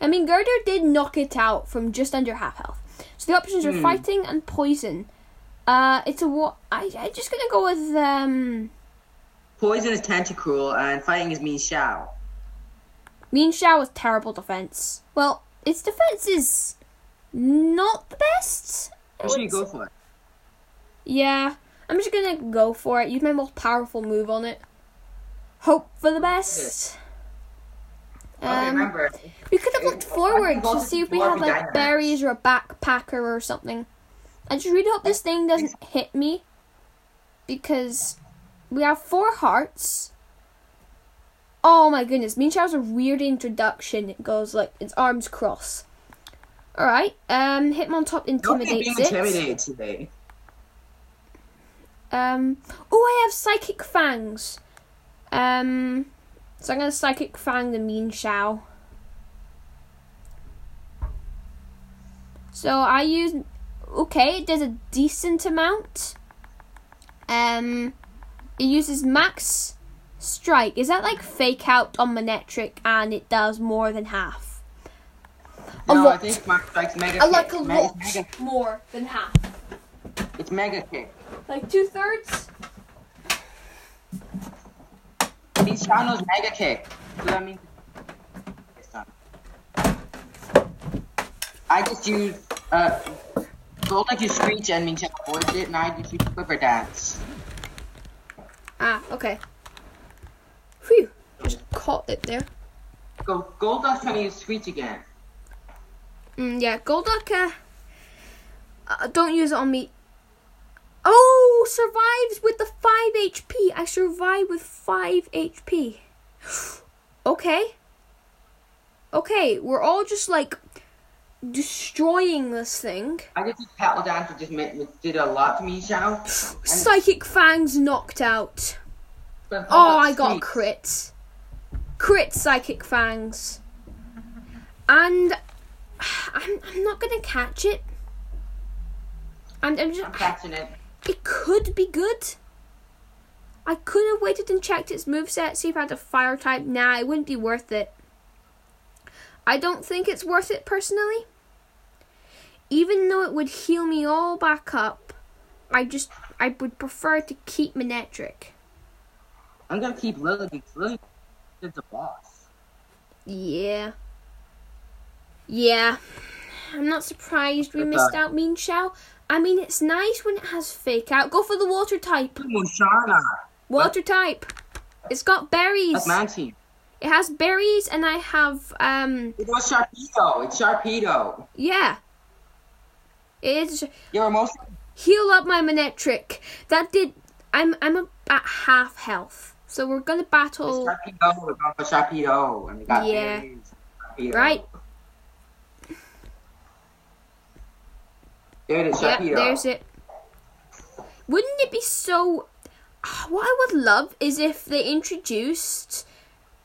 I mean, Gurdurr did knock it out from just under half health. So the options are Hmm. fighting and poison. Uh, it's a what? I I just gonna go with um. Poison is Tentacruel, and Fighting is Mienshao. Mean Shao with terrible defense. Well, its defense is not the best. What should you go for? Yeah, I'm just gonna go for it. Use my most powerful move on it. Hope for the best. Um, remember, we could have looked forward to see if we have like berries or a backpacker or something. I just really hope this thing doesn't hit me because we have four hearts. Oh my goodness, Mienshao's a weird introduction. It goes like its arms cross. Alright, um Hitmontop intimidates it. intimidated today. Um Oh I have Psychic Fangs. Um so I'm gonna Psychic Fang the Mienshao. So I use okay, it does a decent amount. Um it uses max strike. Is that like fake out on Manectric and it does more than half? A no, lot. I think Max Strike's Mega I like a Me- lot Mega, more than half. it's Mega Kick. Like two thirds? Mienshao Mega Kick. So that means. I just use, uh, Gold like you Screech and Shao avoids it, and I just use Quiver Dance. Ah, okay. Phew. Just caught it there. Go, Golduck's trying to use Screech again. Mm, yeah, Golduck, uh, uh, don't use it on me. Oh, survives with the 5 HP. I survive with 5 HP. okay. Okay, we're all just like destroying this thing. I just Petal Dance, which just did a lot to Mienshao. Psychic Fangs knocked out. Oh, I got a crit. Crit Psychic Fangs. And I'm, I'm not gonna catch it. And I'm just. I'm catching it. It could be good. I could have waited and checked its moveset, see if I had a fire type. Nah, it wouldn't be worth it. I don't think it's worth it personally. Even though it would heal me all back up, I just I would prefer to keep Manectric. I'm gonna keep Lily because Lily is the boss. Yeah. Yeah. I'm not surprised we missed out Mienshao. I mean, it's nice when it has fake out. Go for the water type. Mushana. Water type. It's got berries. That's my team. It has berries, and I have um It was Sharpedo. It's Sharpedo. yeah. Is You're most heal up my Manectric. That did. I'm I'm a, at half health, so we're gonna battle. Sharpedo. Going for Sharpedo. And we got Yeah. Sharpedo. Right. There it is, Yeah, Sharpedo. there's it. Wouldn't it be so? What I would love is if they introduced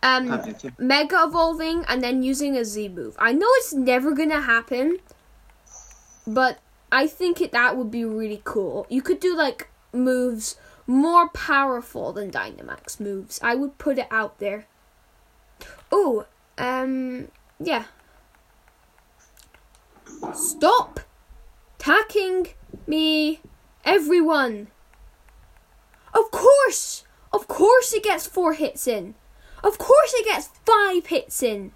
um mega evolving and then using a Z move. I know it's never gonna happen, but I think it that would be really cool. You could do like moves more powerful than Dynamax moves. I would put it out there. Oh, um, yeah. Stop attacking me, everyone. Of course. Of course it gets four hits in. Of course it gets five hits in.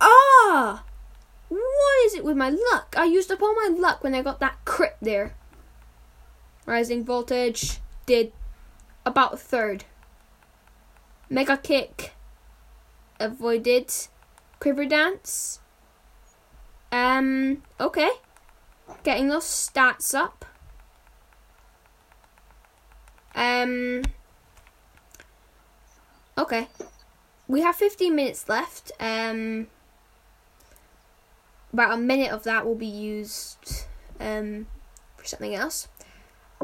Ah! What is it with my luck? I used up all my luck when I got that crit there. Rising voltage did about a third. Mega kick avoided. Quiver dance. Um, okay. Getting those stats up. Um, okay. We have 15 minutes left. Um, about a minute of that will be used um, for something else.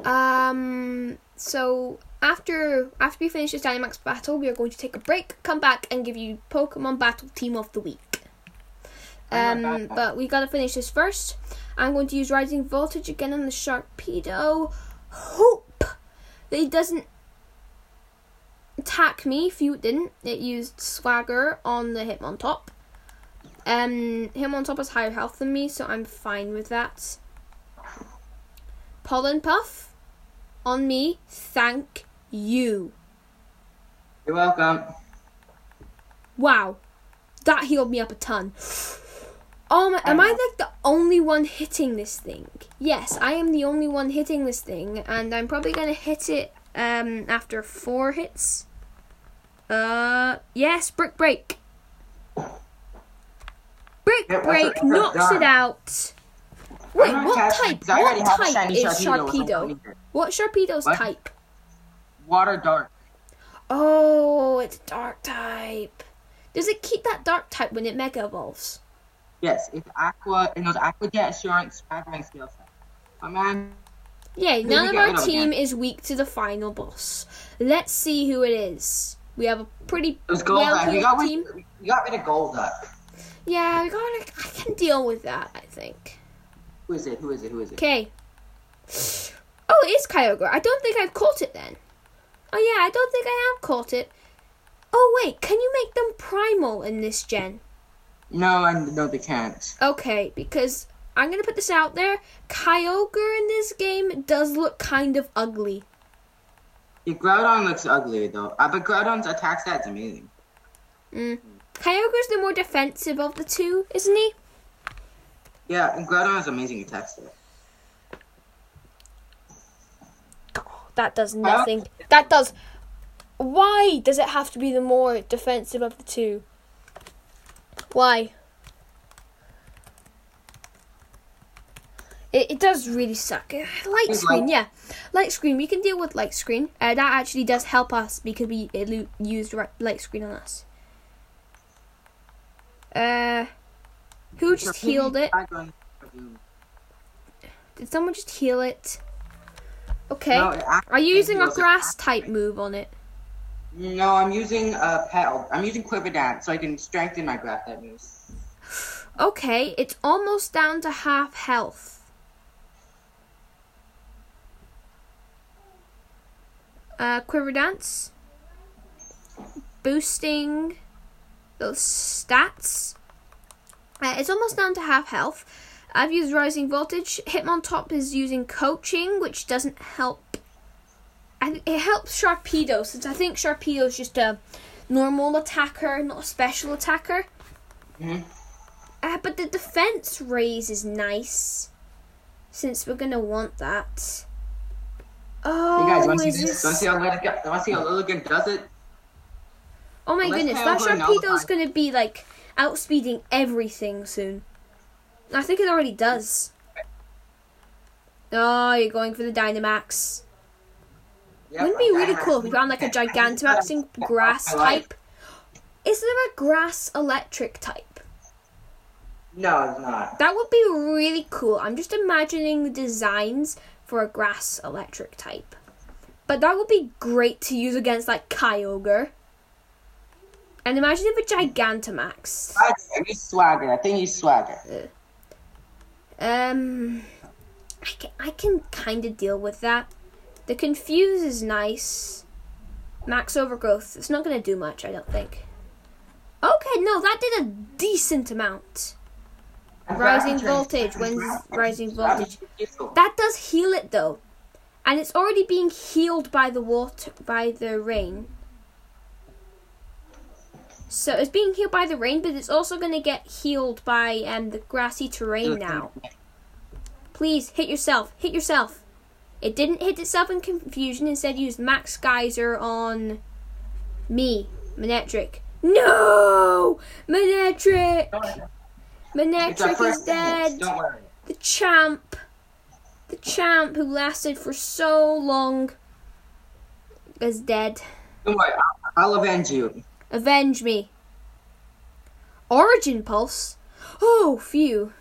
Um, so after after we finish this Dynamax battle, we are going to take a break, come back, and give you Pokemon Battle Team of the Week. Um, but we gotta finish this first. I'm going to use Rising Voltage again on the Sharpedo. Hope that he doesn't attack me. If you didn't, it used Swagger on the Hitmontop. Um, Hitmontop has higher health than me, so I'm fine with that. Pollen Puff on me. Thank you. You're welcome. Wow, that healed me up a ton. Oh my, am I like the only one hitting this thing? Yes, I am the only one hitting this thing, and I'm probably gonna hit it um after four hits. Uh, yes, brick break. Brick Yep, break knocks done. it out. Wait, what type? What type is Sharpedo, so I'm Sharpedo? putting it. What Sharpedo's What? type? Water dark. Oh, it's dark type. Does it keep that dark type when it mega evolves? Yes, it's aqua. It knows aqua jet assurance, staggering skill set. My man, Yeah, none of our team is weak to the final boss. Let's see who it is. We have a pretty it was gold. well we got team. we got rid of gold. Yeah, got. I can deal with that. I think. Who is it? Who is it? Who is it? Okay. Oh, it is Kyogre. I don't think I've caught it then. Oh yeah, I don't think I have caught it. Oh wait, can you make them primal in this gen? No, I no, they can't. Okay, because I'm gonna put this out there. Kyogre in this game does look kind of ugly. Yeah, Groudon looks ugly though. Uh, but Groudon's attack stat's amazing. Mm. Kyogre's the more defensive of the two, isn't he? Yeah, and Groudon has amazing attack stat. That does nothing. That does. Why does it have to be the more defensive of the two? Why? It, it does really suck. Uh, Light screen, yeah. Light screen, we can deal with light screen. Uh, that actually does help us because we it used light screen on us. Uh, who just healed it? Did someone just heal it? Okay. No, it Are you using a grass type move on it? No, I'm using a petal. I'm using Quiver Dance so I can strengthen my grass type moves. Okay, it's almost down to half health. Uh, Quiver Dance. Boosting those stats. Uh, it's almost down to half health. I've used Rising Voltage. Hitmontop is using Coaching, which doesn't help. I, it helps Sharpedo, since I think Sharpedo is just a normal attacker, not a special attacker. Mhm. Uh, but the defense raise is nice. Since we're gonna want that. Oh, Hey guys, want to see this? this- Want to see how Lilligant, want to see how Lilligant does it? Oh my goodness, that Sharpedo's gonna be like outspeeding everything soon. I think it already does. Oh, you're going for the Dynamax. Yep, Wouldn't it be really cool if we found like a Gigantamaxing grass type? Is there a grass electric type? No, it's not. That would be really cool. I'm just imagining the designs for a grass electric type. But that would be great to use against like Kyogre. And imagine if a Gigantamax. I use Swagger. I think he's Swagger. Um, I can, I can kind of deal with that. The Confuse is nice. Max Overgrowth. It's not going to do much, I don't think. Okay, no, that did a decent amount. Rising voltage. When's rising voltage? That does heal it though. and it's already being healed by the water by the rain. So it's being healed by the rain, but it's also going to get healed by um, the grassy terrain now. Please hit yourself. Hit yourself. It didn't hit itself in confusion. Instead, used Max Geyser on me, Manectric. No, Manectric. Manectric is dead. Don't worry. The champ. The champ who lasted for so long is dead. Don't worry. I'll, I'll avenge you. Avenge me. Origin Pulse? Oh, phew.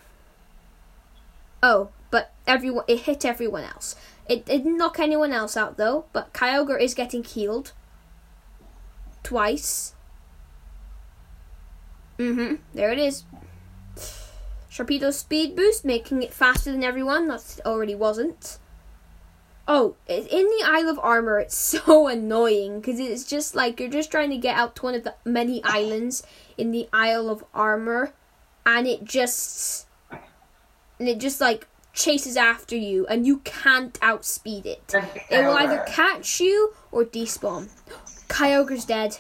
Oh, but everyone it hit everyone else. It didn't knock anyone else out though, but Kyogre is getting healed. Twice. Mm-hmm. There it is. Sharpedo speed boost, making it faster than everyone. That already wasn't. Oh, in the Isle of Armor, it's so annoying because it's just like you're just trying to get out to one of the many islands in the Isle of Armor, and it just and it just like chases after you, and you can't outspeed it. It will either catch you or despawn. Kyogre's dead.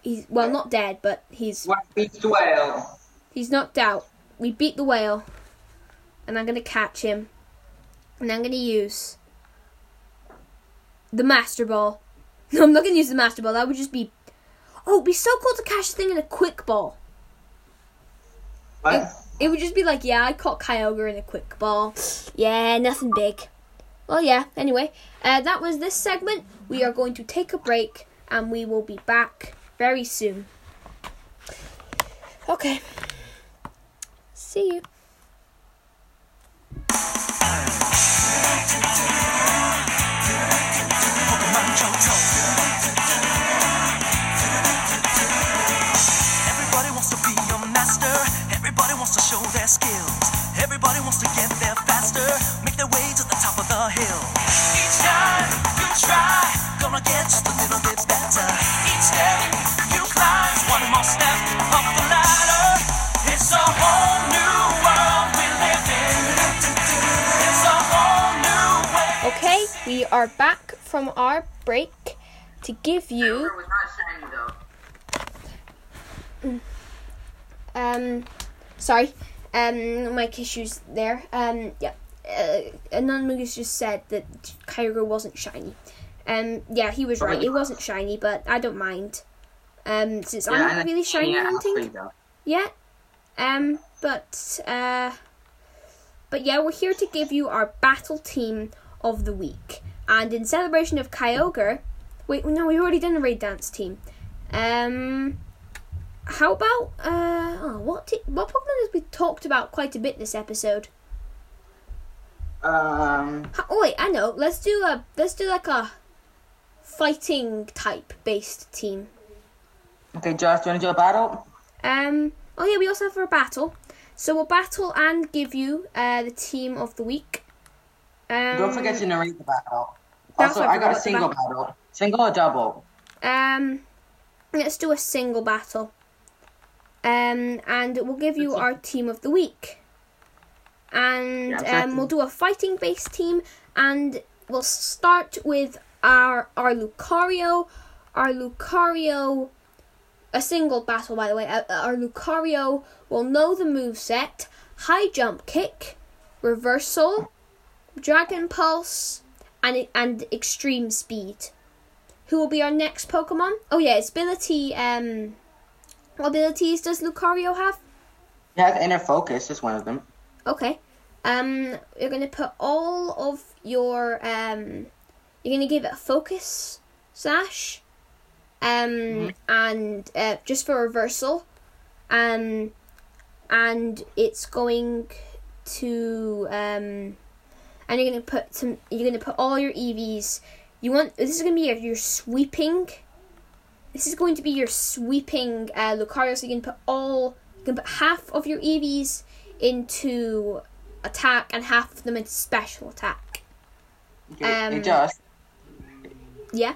He's well, not dead, but he's beats the whale? he's knocked out. We beat the whale, and I'm gonna catch him, and I'm gonna use the Master Ball. No, I'm not gonna use the Master Ball. That would just be. Oh, it'd be so cool to catch the thing in a quick ball. It, it would just be like, yeah, I caught Kyogre in a quick ball. Yeah, nothing big. Well, yeah, anyway, uh, that was this segment. We are going to take a break and we will be back very soon. Okay. See you. Are back from our break to give you was not shiny though. um sorry. Um mic issues there. Um yeah. Uh, anonymous just said that Kyogre wasn't shiny. Um yeah he was right. It wasn't shiny but I don't mind. Um since I'm not really shiny hunting yet um but uh but yeah we're here to give you our battle team of the week and in celebration of Kyogre wait no we've already done a raid dance team um how about uh oh, what t- what Pokemon has we talked about quite a bit this episode? Um, Ha- Oh wait, I know. Let's do a let's do like a fighting type based team. okay, Josh, do you want to do a battle? Um. Oh yeah, we also have a battle. So we'll battle and give you uh the team of the week. Um, Don't forget to narrate the battle. Also, I I got a single about. battle. Single or double? Um, let's do a single battle. Um, and we'll give you our team of the week. And Yeah, um, we'll do a fighting based team, and we'll start with our our Lucario, our Lucario, a single battle by the way. Uh, our Lucario will know the move set: high jump kick, reversal, dragon pulse, and and extreme speed who will be our next Pokemon? Oh yeah, its ability. Um, what abilities does Lucario have? It has inner focus, is one of them. Okay. Um, you're gonna put all of your um, you're gonna give it a focus slash, um, and uh, just for reversal, um, and it's going to um, and you're gonna put some. You're gonna put all your EVs. You want this is gonna be your, your sweeping. This is going to be your sweeping uh, Lucario. So you can put all. You can put half of your EVs into attack and half of them into special attack. Okay, Um, Josh. Yeah.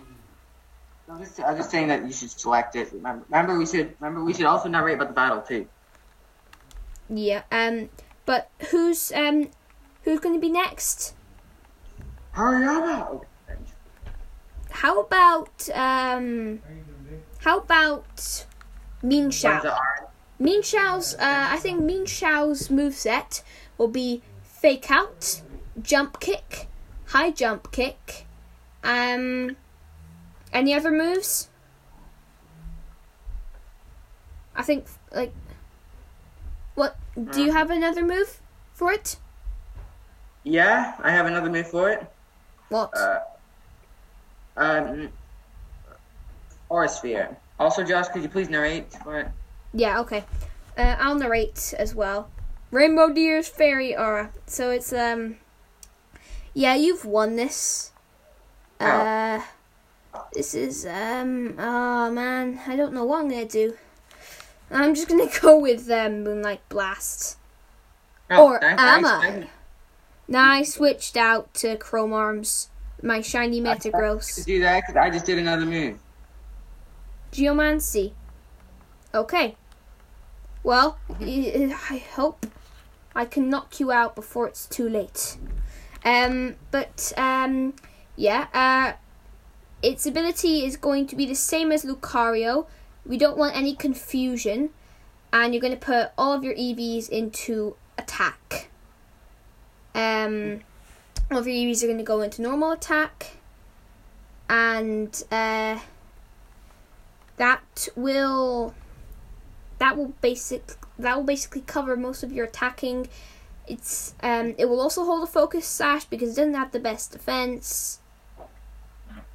I'm just, I'm just saying that you should select it. Remember, remember, we should remember we should also narrate about the battle too. Yeah. Um. But who's um, who's going to be next? How about um? How about Mienshao? Mean Shao's, uh, I think Mienshao's moveset will be fake out, jump kick, high jump kick. Um, any other moves? I think like, what? Do you have another move for it? Yeah, I have another move for it. What? Uh, um, Aura Sphere. Also, Josh, could you please narrate for it? Yeah, okay. Uh, I'll narrate as well. Rainbow Deer's Fairy Aura. So it's um, yeah, you've won this. Uh, this is um, oh man, I don't know what I'm gonna do. I'm just gonna go with um, Moonlight Blast. Or thanks, am thanks, I? Now I switched out to Chrome Arms, my shiny Metagross. To do that, because I just did another move. Geomancy. Okay. Well, I I hope I can knock you out before it's too late. Um, but um, yeah. Uh, its ability is going to be the same as Lucario. We don't want any confusion, and you're going to put all of your EVs into attack. Um, all of your EVs are going to go into normal attack, and uh that will that will basic that will basically cover most of your attacking. It's um it will also hold a focus sash because it doesn't have the best defense.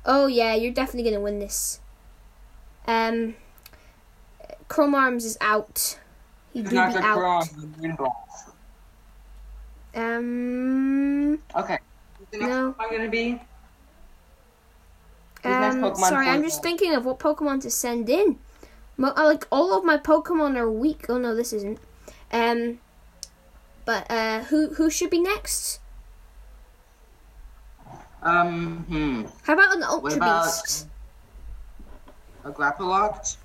Oh yeah, you're definitely gonna win this. Um Chrome Arms is out. He do be out. cross, the wind blast. Um Okay. The next No. gonna be? Um, sorry, I'm just thinking of what Pokemon to send in. Mo- uh, like all of my Pokemon are weak. Oh no, this isn't. Um, but uh, who who should be next? Um, hmm. How about an Ultra about Beast? a Grapploct?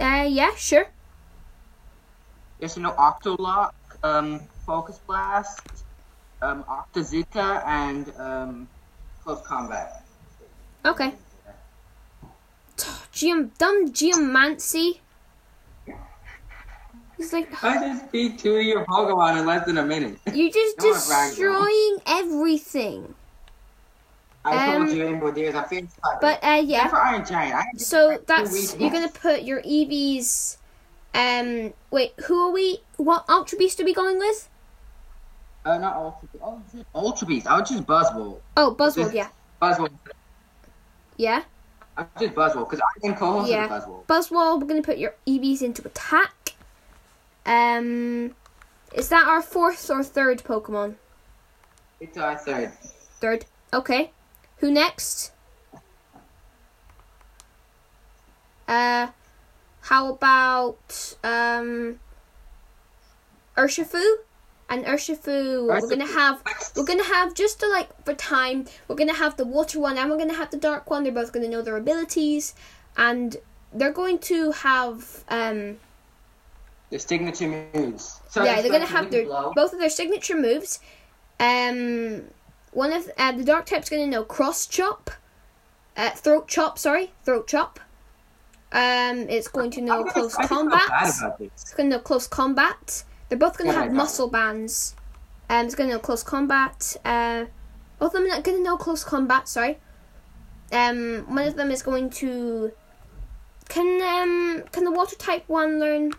Uh, yeah, sure. Yes, you know, Octolock, um, Focus Blast, um, and, um, Close Combat. Okay. Geom dumb Geomancy. He's like I just beat two of your Pokemon in less than a minute. you're just Don't wanna brag, though. destroying everything. I Um, told you, Rainbow Deers, I feel inspired. But uh, yeah. For Iron Giant. So that's you're gonna put your EVs. Um, wait, who are we? What Ultra Beast are we going with? Uh, not Ultra Beast. Oh, Ultra Beast. I would choose Buzzwole. Oh, Buzzwole, This- yeah, Buzzwole. yeah, I would choose Buzzwole because I am co-host yeah. of Buzzwole. Buzzwole. We're gonna put your EVs into attack. Um, is that our fourth or third Pokemon? It's our third. Third. Okay. Who next? Uh, how about um, Urshifu? And Urshifu, we're gonna have we're gonna have just to like for time, we're gonna have the water one and we're gonna have the dark one. They're both gonna know their abilities, and they're going to have um The signature moves. So yeah, they're gonna have their Blow. both of their signature moves. Um, one of uh, the dark type's gonna know cross chop, uh, throat chop. Sorry, throat chop. Um, it's going to know gonna- close combat. bad about this. It's gonna know close combat. They're both gonna Oh have muscle bands. Um, it's gonna know close combat. Uh, both of them are gonna know close combat. Sorry. Um, one of them is going to. Can um can the water type one learn?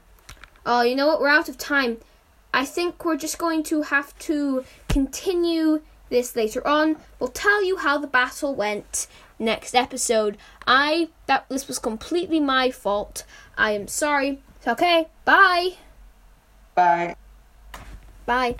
Oh, you know what? We're out of time. I think we're just going to have to continue this later on. We'll tell you how the battle went next episode. I that this was completely my fault. I am sorry. It's Okay, bye. Bye. Bye.